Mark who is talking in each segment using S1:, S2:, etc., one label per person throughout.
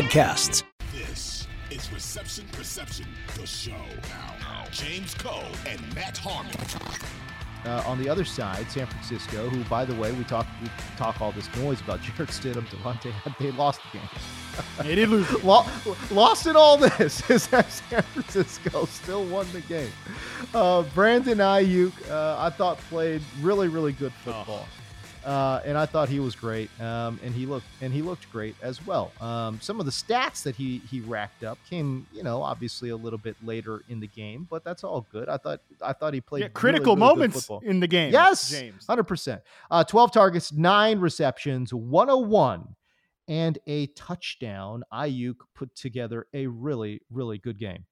S1: podcasts.
S2: This is Reception Perception, the show. Now, James Koh and Matt Harmon.
S3: Uh, on the other side, San Francisco, who, by the way, we talk we talk all this noise about Jarrett Stidham, Davante, they lost the game.
S4: They did lose.
S3: lost in all this is that San Francisco still won the game. Uh, Brandon Aiyuk, uh, I thought played really, really good football. Oh uh, and I thought he was great. Um, and he looked and he looked great as well. Um, some of the stats that he he racked up came, you know, obviously a little bit later in the game, but that's all good. I thought I thought he played
S4: yeah, critical
S3: really, really
S4: moments in the game.
S3: Yes,
S4: James,
S3: hundred percent. Uh, Twelve targets, nine receptions, one hundred one. And a touchdown. Aiyuk put together a really, really good game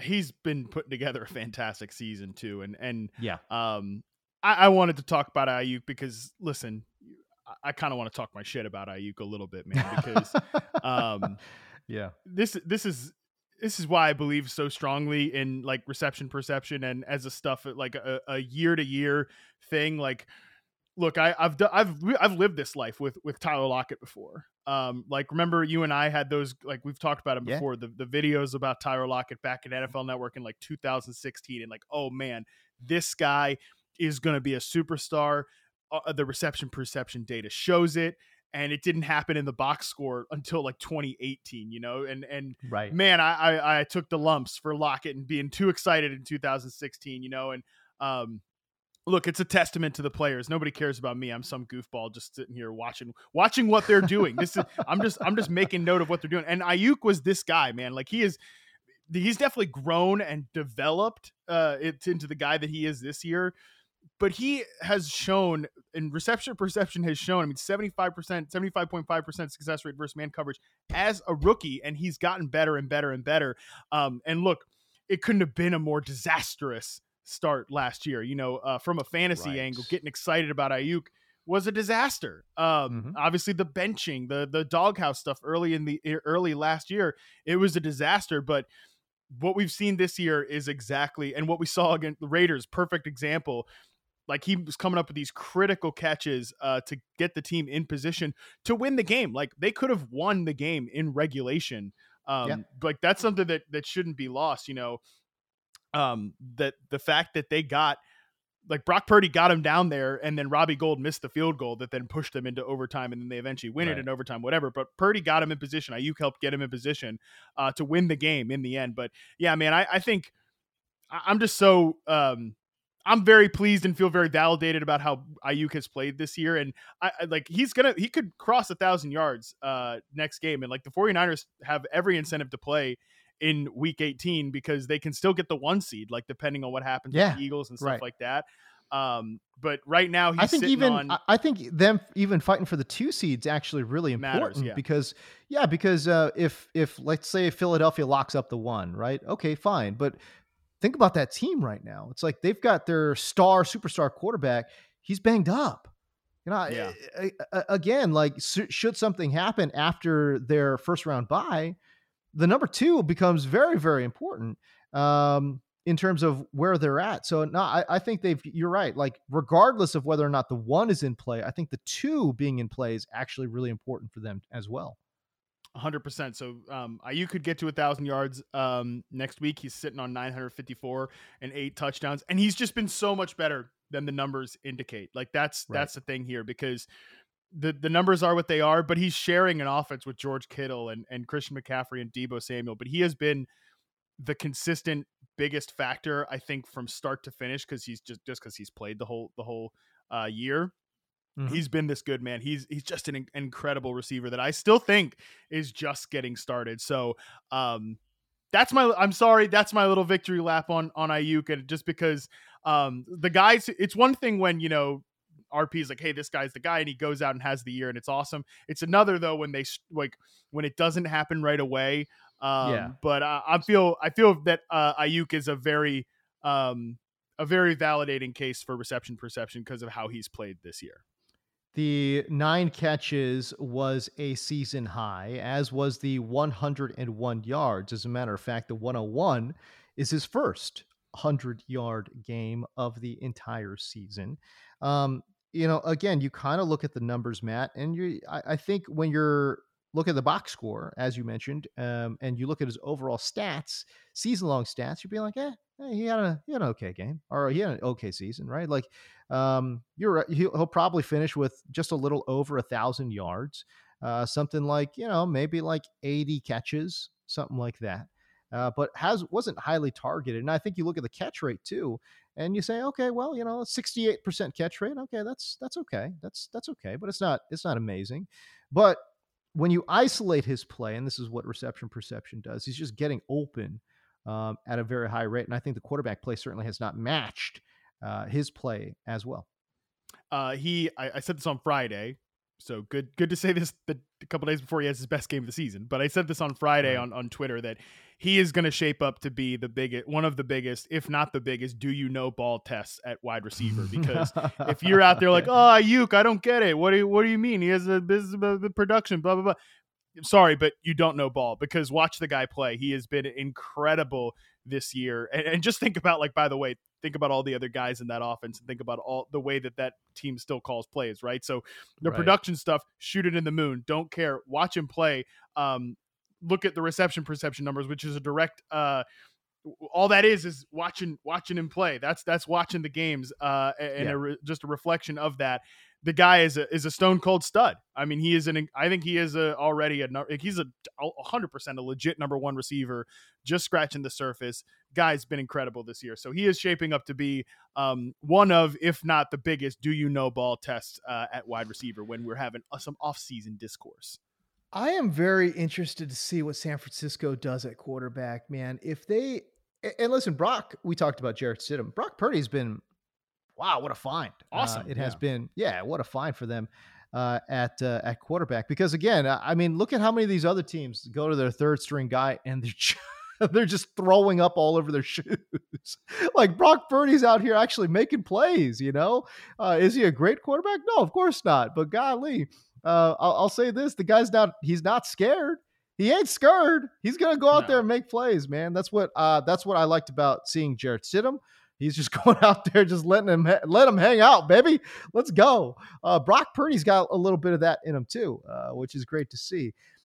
S4: he's been putting together a fantastic season too and and
S3: yeah
S4: um I, I wanted to talk about Aiyuk because listen, I, I kind of want to talk my shit about Aiyuk a little bit, man, because um,
S3: yeah,
S4: this this is this is why I believe so strongly in like reception perception and as a stuff like a, year to year thing. Like, look, I, have done, I've I've lived this life with with Tyler Lockett before. Um, like remember you and I had those like we've talked about him before the the videos about Tyler Lockett back at NFL Network in like 2016 and like oh man, this guy is going to be a superstar. Uh, the reception perception data shows it and it didn't happen in the box score until like 2018 you know and and
S3: right.
S4: man I, I, I took the lumps for lockett and being too excited in 2016 you know and um look it's a testament to the players. Nobody cares about me. I'm some goofball just sitting here watching watching what they're doing. This is i'm just i'm just making note of what they're doing and Aiyuk was this guy man. Like he is he's definitely grown and developed uh it into the guy that he is this year but he has shown and reception perception has shown i mean 75% 75.5% success rate versus man coverage as a rookie and he's gotten better and better and better um, and look it couldn't have been a more disastrous start last year you know uh, from a fantasy right. angle getting excited about Aiyuk was a disaster um, mm-hmm. obviously the benching the the doghouse stuff early in the early last year it was a disaster but what we've seen this year is exactly and what we saw against the Raiders perfect example like he was coming up with these critical catches uh, to get the team in position to win the game. Like they could have won the game in regulation. Um. Like that's something that that shouldn't be lost. You know, um, that the fact that they got like Brock Purdy got him down there, and then Robbie Gould missed the field goal that then pushed them into overtime, and then they eventually win right. it in overtime, whatever. But Purdy got him in position. Aiyuk helped get him in position uh, to win the game in the end. But yeah, man, I, I think I'm just so um, I'm very pleased and feel very validated about how Aiyuk has played this year. And I, I like he's gonna he could cross a thousand yards uh next game. And like the 49ers have every incentive to play in week 18 because they can still get the one seed, like depending on what happens yeah, with the Eagles and stuff right. like that. Um, but right now I
S3: think even
S4: on,
S3: I think them even fighting for the two seeds actually really important matters, yeah. because yeah, because uh, if if let's say Philadelphia locks up the one, right? Okay, fine, but think about that team right now. It's like they've got their star, superstar quarterback. He's banged up. You know, yeah. again, like should something happen after their first round bye, the number two becomes very, very important um, in terms of where they're at. So, no, I, I think they've. You're right. Like, regardless of whether or not the one is in play, I think the two being in play is actually really important for them as well.
S4: 100%. So um, Aiyuk could get to a 1,000 yards um, next week. He's sitting on 954 and eight touchdowns. And he's just been so much better than the numbers indicate. Like, that's right. that's the thing here because the, the numbers are what they are, but he's sharing an offense with George Kittle and, and Christian McCaffrey and Deebo Samuel. But he has been the consistent biggest factor, I think, from start to finish because he's just just because he's played the whole the whole uh, year. Mm-hmm. He's been this good, man. He's he's just an incredible receiver that I still think is just getting started. So, um, that's my. I'm sorry, that's my little victory lap on on Aiyuk, and just because um the guys, it's one thing when you know RP is like, hey, this guy's the guy, and he goes out and has the year, and it's awesome. It's another though when they like when it doesn't happen right away. Um, yeah. But uh, I feel I feel that uh, Aiyuk is a very um, a very validating case for reception perception because of how he's played this year.
S3: The nine catches was a season high, as was the 101 yards. As a matter of fact, the 101 is his first 100 yard game of the entire season. Um, you know, again, you kind of look at the numbers, Matt, and you, I, I, think when you're look at the box score, as you mentioned, um, and you look at his overall stats, season long stats, you'd be like, eh, he had a he had an okay game or he had an okay season, right? Like, um, you're he'll, he'll probably finish with just a little over a thousand yards, uh, something like you know maybe like 80 catches, something like that. Uh, but has wasn't highly targeted, and I think you look at the catch rate too, and you say, okay, well, you know, 68% catch rate, okay, that's that's okay, that's that's okay, but it's not it's not amazing, but when you isolate his play, and this is what reception perception does, he's just getting open um, at a very high rate. And I think the quarterback play certainly has not matched uh, his play as well.
S4: Uh, he, I, I, said this on Friday, so good, good to say this the, a couple days before he has his best game of the season. But I said this on Friday on on Twitter that he is going to shape up to be the biggest, one of the biggest, if not the biggest, do you know ball tests at wide receiver. Because if you're out there like, oh, Aiyuk, I don't get it. What do you, what do you mean? He has a business, the production, blah blah blah sorry, but you don't know ball because watch the guy play. He has been incredible this year. And, and, just think about, like, by the way, think about all the other guys in that offense and think about all the way that that team still calls plays, right? So the right. production stuff, shoot it in the moon. Don't care. Watch him play. Um, look at the reception perception numbers, which is a direct, uh, all that is is watching watching him play. That's that's watching the games, uh, and yeah. a re- just a reflection of that the guy is a is a stone cold stud. I mean, he is an. I think he is a already a. He's a hundred percent a legit number one receiver, just scratching the surface. Guy's been incredible this year, so he is shaping up to be um, one of, if not the biggest, do you know ball tests uh, at wide receiver when we're having uh, some off season discourse.
S1: I am very interested to see what San Francisco does at quarterback, man. If they and listen, Brock, we talked about Jarrett Stidham. Brock Purdy's been wow, what a find!
S4: Uh, awesome.
S1: Uh, it yeah. has been, yeah, what a find for them uh, at uh, at quarterback. Because again, I mean, look at how many of these other teams go to their third string guy and they're just, they're just throwing up all over their shoes. like Brock Purdy's out here actually making plays. You know, uh, is he a great quarterback? No, of course not. But golly, uh, I'll, I'll say this: the guy's not he's not scared he ain't scared. He's gonna go out no. there and make plays, man. That's what uh, that's what I liked about seeing Jarrett Stidham. He's just going out there, just letting him let him hang out, baby. Let's go. Uh, Brock Purdy's got a little bit of that in him too, uh, which is great to see.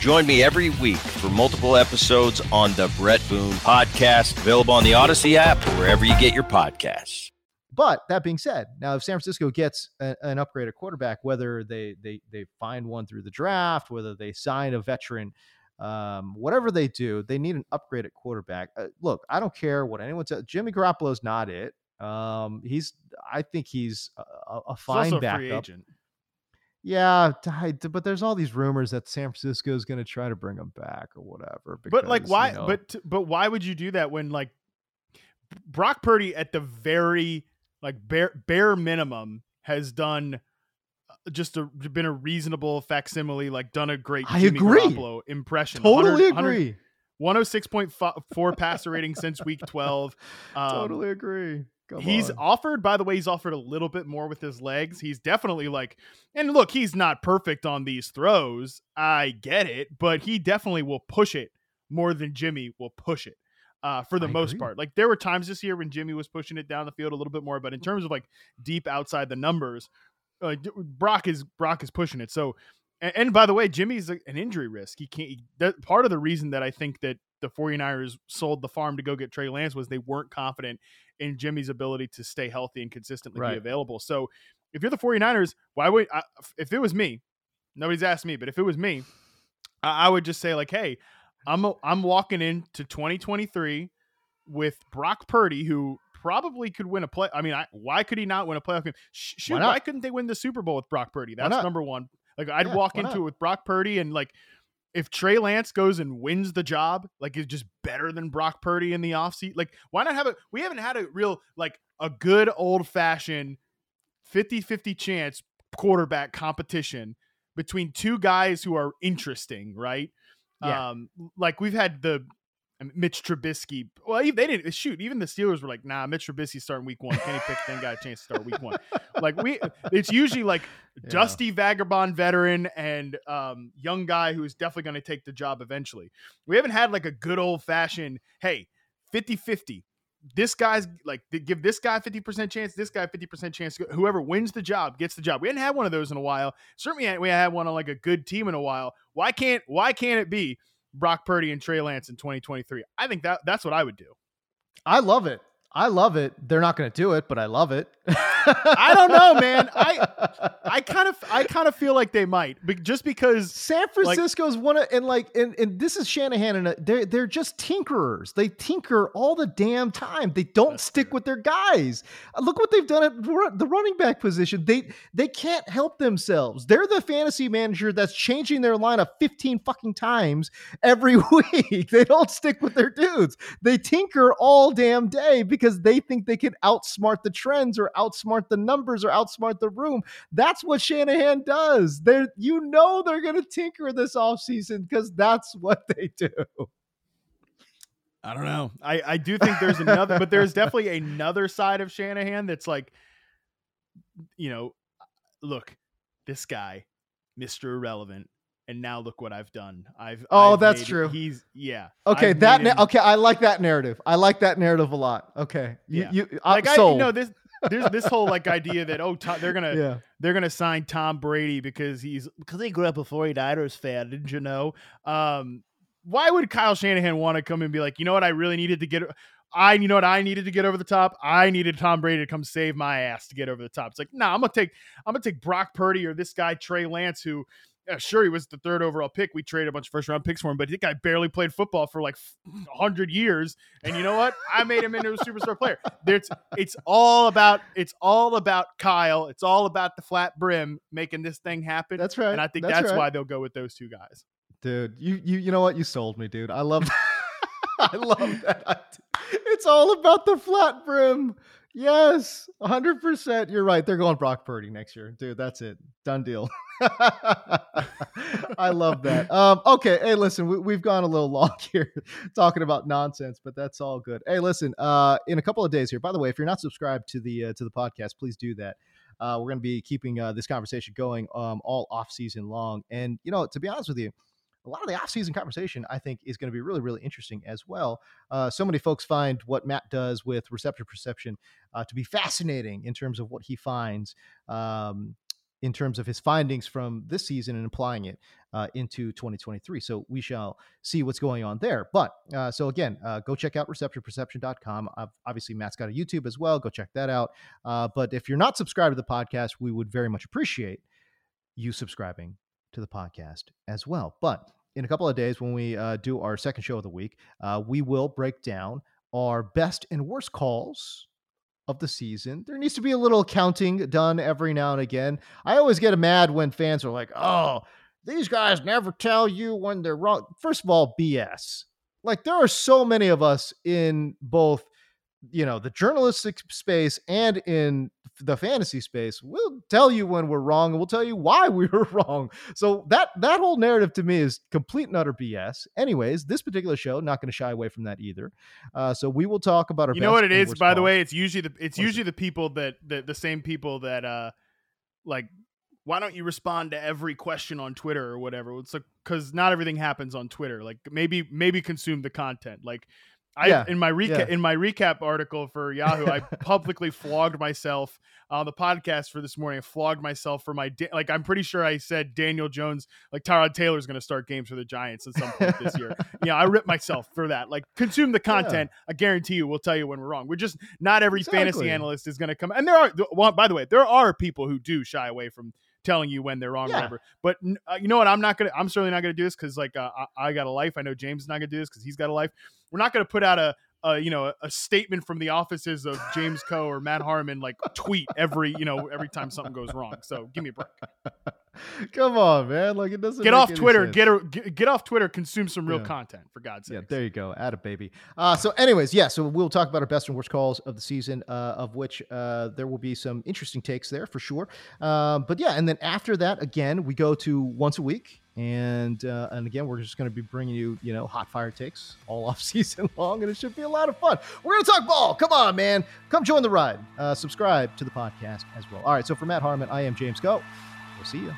S5: Join me every week for multiple episodes on the Bret Boone podcast, available on the Audacy app or wherever you get your podcasts.
S3: But that being said, now if San Francisco gets a, an upgraded quarterback, whether they they they find one through the draft, whether they sign a veteran, um, whatever they do, they need an upgraded quarterback. Uh, look, I don't care what anyone says. Jimmy Garoppolo's not it. Um, he's I think he's a, a fine backup. Yeah, but there's all these rumors that San Francisco is going to try to bring him back or whatever.
S4: Because, but like, why? You know, but but why would you do that when like Brock Purdy at the very like bare bare minimum has done uh, just a been a reasonable facsimile, like done a great
S3: I Jimmy agree. Garoppolo
S4: impression.
S3: Totally agree.
S4: 106.4 passer rating since week 12.
S3: Um, totally agree.
S4: Come he's on. offered, by the way, he's offered a little bit more with his legs. He's definitely like, and look, he's not perfect on these throws. I get it, but he definitely will push it more than Jimmy will push it uh, for the I most agree. part. Like there were times this year when Jimmy was pushing it down the field a little bit more, but in terms of like deep outside the numbers, uh, Brock is Brock is pushing it. So, and, and by the way, Jimmy's an injury risk. He can't. He, that, part of the reason that I think that the 49ers sold the farm to go get Trey Lance was they weren't confident in Jimmy's ability to stay healthy and consistently right. be available. So, if you're the 49ers, why would I, if it was me? Nobody's asked me, but if it was me, I, I would just say like, hey, I'm a, I'm walking into 2023 with Brock Purdy, who probably could win a play. I mean, I, why could he not win a playoff game? Shoot, why, why, couldn't they win the Super Bowl with Brock Purdy? That's number one. Like I'd yeah, walk into not? it with Brock Purdy and like if Trey Lance goes and wins the job, like is just better than Brock Purdy in the offseason. Like, why not have it? We haven't had a real, like, a good old fashioned 50 50 chance quarterback competition between two guys who are interesting, right? Yeah. Um, like we've had the Mitch Trubisky. Well, they didn't shoot. Even the Steelers were like, "Nah, Mitch Trubisky starting week one. Kenny Pickett got a chance to start week one." like we, it's usually like yeah. dusty vagabond veteran and um, young guy who is definitely going to take the job eventually. We haven't had like a good old fashioned, hey, 50-50. This guy's like give this guy 50% chance, this guy 50% chance. Whoever wins the job gets the job. We hadn't had one of those in a while. Certainly we had one on like a good team in a while. Why can't why can't it be Brock Purdy and Trey Lance in 2023. I think that that's what I would do.
S3: I love it. I love it. They're not going to do it, but I love it.
S4: I don't know, man. I I kind of I kind of feel like they might, but just because
S3: San Francisco's like, one of and like and, and this is Shanahan and they're they're just tinkerers. They tinker all the damn time. They don't stick true. with their guys. Uh, look what they've done at the running back position. They they can't help themselves. They're the fantasy manager that's changing their lineup 15 fucking times every week. They don't stick with their dudes. They tinker all damn day because they think they can outsmart the trends or outsmart the numbers or outsmart the room. That's what Shanahan does. They're you know they're gonna tinker this offseason because that's what they do.
S4: I don't know. I, I do think there's another, but there's definitely another side of Shanahan that's like, you know, look, this guy, Mr. Irrelevant, and now look what I've done. I've
S3: oh,
S4: I've
S3: that's true.
S4: He's yeah.
S3: Okay, I've that na- okay. I like that narrative. I like that narrative a lot. Okay, you, yeah. you
S4: like I you know this. There's this whole like idea that oh Tom, they're gonna yeah. they're gonna sign Tom Brady because he's because he grew up a 49ers fan. Didn't you know? Um, why would Kyle Shanahan want to come and be like, you know what, I really needed to get. I, you know what, I needed to get over the top. I needed Tom Brady to come save my ass to get over the top. It's like, no, nah, I'm gonna take, I'm gonna take Brock Purdy or this guy Trey Lance, who yeah, sure, he was the third overall pick. We traded a bunch of first round picks for him, but that guy barely played football for like hundred years. And you know what? I made him into a superstar player. It's it's all about it's all about Kyle. It's all about the flat brim making this thing happen.
S3: That's right.
S4: And I think
S3: that's,
S4: that's
S3: right.
S4: why they'll go with those two guys.
S3: Dude, you you you know what? You sold me, dude. I love I love that. It's all about the flat brim. Yes, 100%. You're right. They're going Brock Purdy next year. Dude, that's it. Done deal. I love that. Um, okay. Hey, listen, we, have gone a little long here talking about nonsense, but that's all good. Hey, listen, uh, in a couple of days here, by the way, if you're not subscribed to the, uh, to the podcast, please do that. Uh, we're going to be keeping uh, this conversation going um, all off season long. And, you know, to be honest with you, a lot of the offseason conversation, I think, is going to be really, really interesting as well. Uh, so many folks find what Matt does with Reception Perception uh, to be fascinating in terms of what he finds. Um, in terms of his findings from this season and applying it uh, into 2023. So we shall see what's going on there. But uh, so again, uh, go check out receptionperception.com. obviously, Matt's got a YouTube as well. Go check that out. Uh, but if you're not subscribed to the podcast, we would very much appreciate you subscribing to the podcast as well. But in a couple of days, when we uh, do our second show of the week, uh, we will break down our best and worst calls of the season. There needs to be a little counting done every now and again. I always get mad when fans are like, oh, these guys never tell you when they're wrong. First of all, BS. Like, there are so many of us in both you know the journalistic space and in the fantasy space we'll tell you when we're wrong and we'll tell you why we were wrong so that that whole narrative to me is complete and utter bs anyways this particular show not going to shy away from that either uh, so we will talk about our
S4: you know what it is by the way it's usually the it's usually the people that the, the same people that uh like why don't you respond to every question on Twitter or whatever? It's like because not everything happens on Twitter. Like maybe maybe consume the content. Like I yeah, in my recap yeah. in my recap article for Yahoo, I publicly flogged myself on the podcast for this morning. I flogged myself for my da- like. I'm pretty sure I said Daniel Jones, like Tyrod Taylor's going to start games for the Giants at some point this year. Yeah, I ripped myself for that. Like, consume the content. Yeah. I guarantee you, we'll tell you when we're wrong. We're just not every exactly. fantasy analyst is going to come. And there are, well, by the way, there are people who do shy away from telling you when they're wrong, yeah. whatever. But uh, you know what? I'm not gonna. I'm certainly not gonna do this because like uh, I, I, got a life. I know James is not gonna do this because he's got a life. We're not gonna put out a. a you know, a statement from the offices of James Koh or Matt Harmon, like tweet every, you know, every time something goes wrong. So give me a break.
S3: Come on, man! Like it doesn't
S4: get off Twitter. Get, a, get, get off Twitter. Consume some real yeah. content for God's sake.
S3: Yeah, there you go. Add a baby. Uh, so, anyways, yeah. So we'll talk about our best and worst calls of the season, uh, of which uh, there will be some interesting takes there for sure. Um, but yeah, and then after that, again, we go to once a week, and uh, and again, we're just going to be bringing you, you know, hot fire takes all off season long, and it should be a lot of fun. We're going to talk ball. Come on, man. Come join the ride. Uh, subscribe to the podcast as well. All right. So for Matt Harmon, I am James Koh. We'll see you.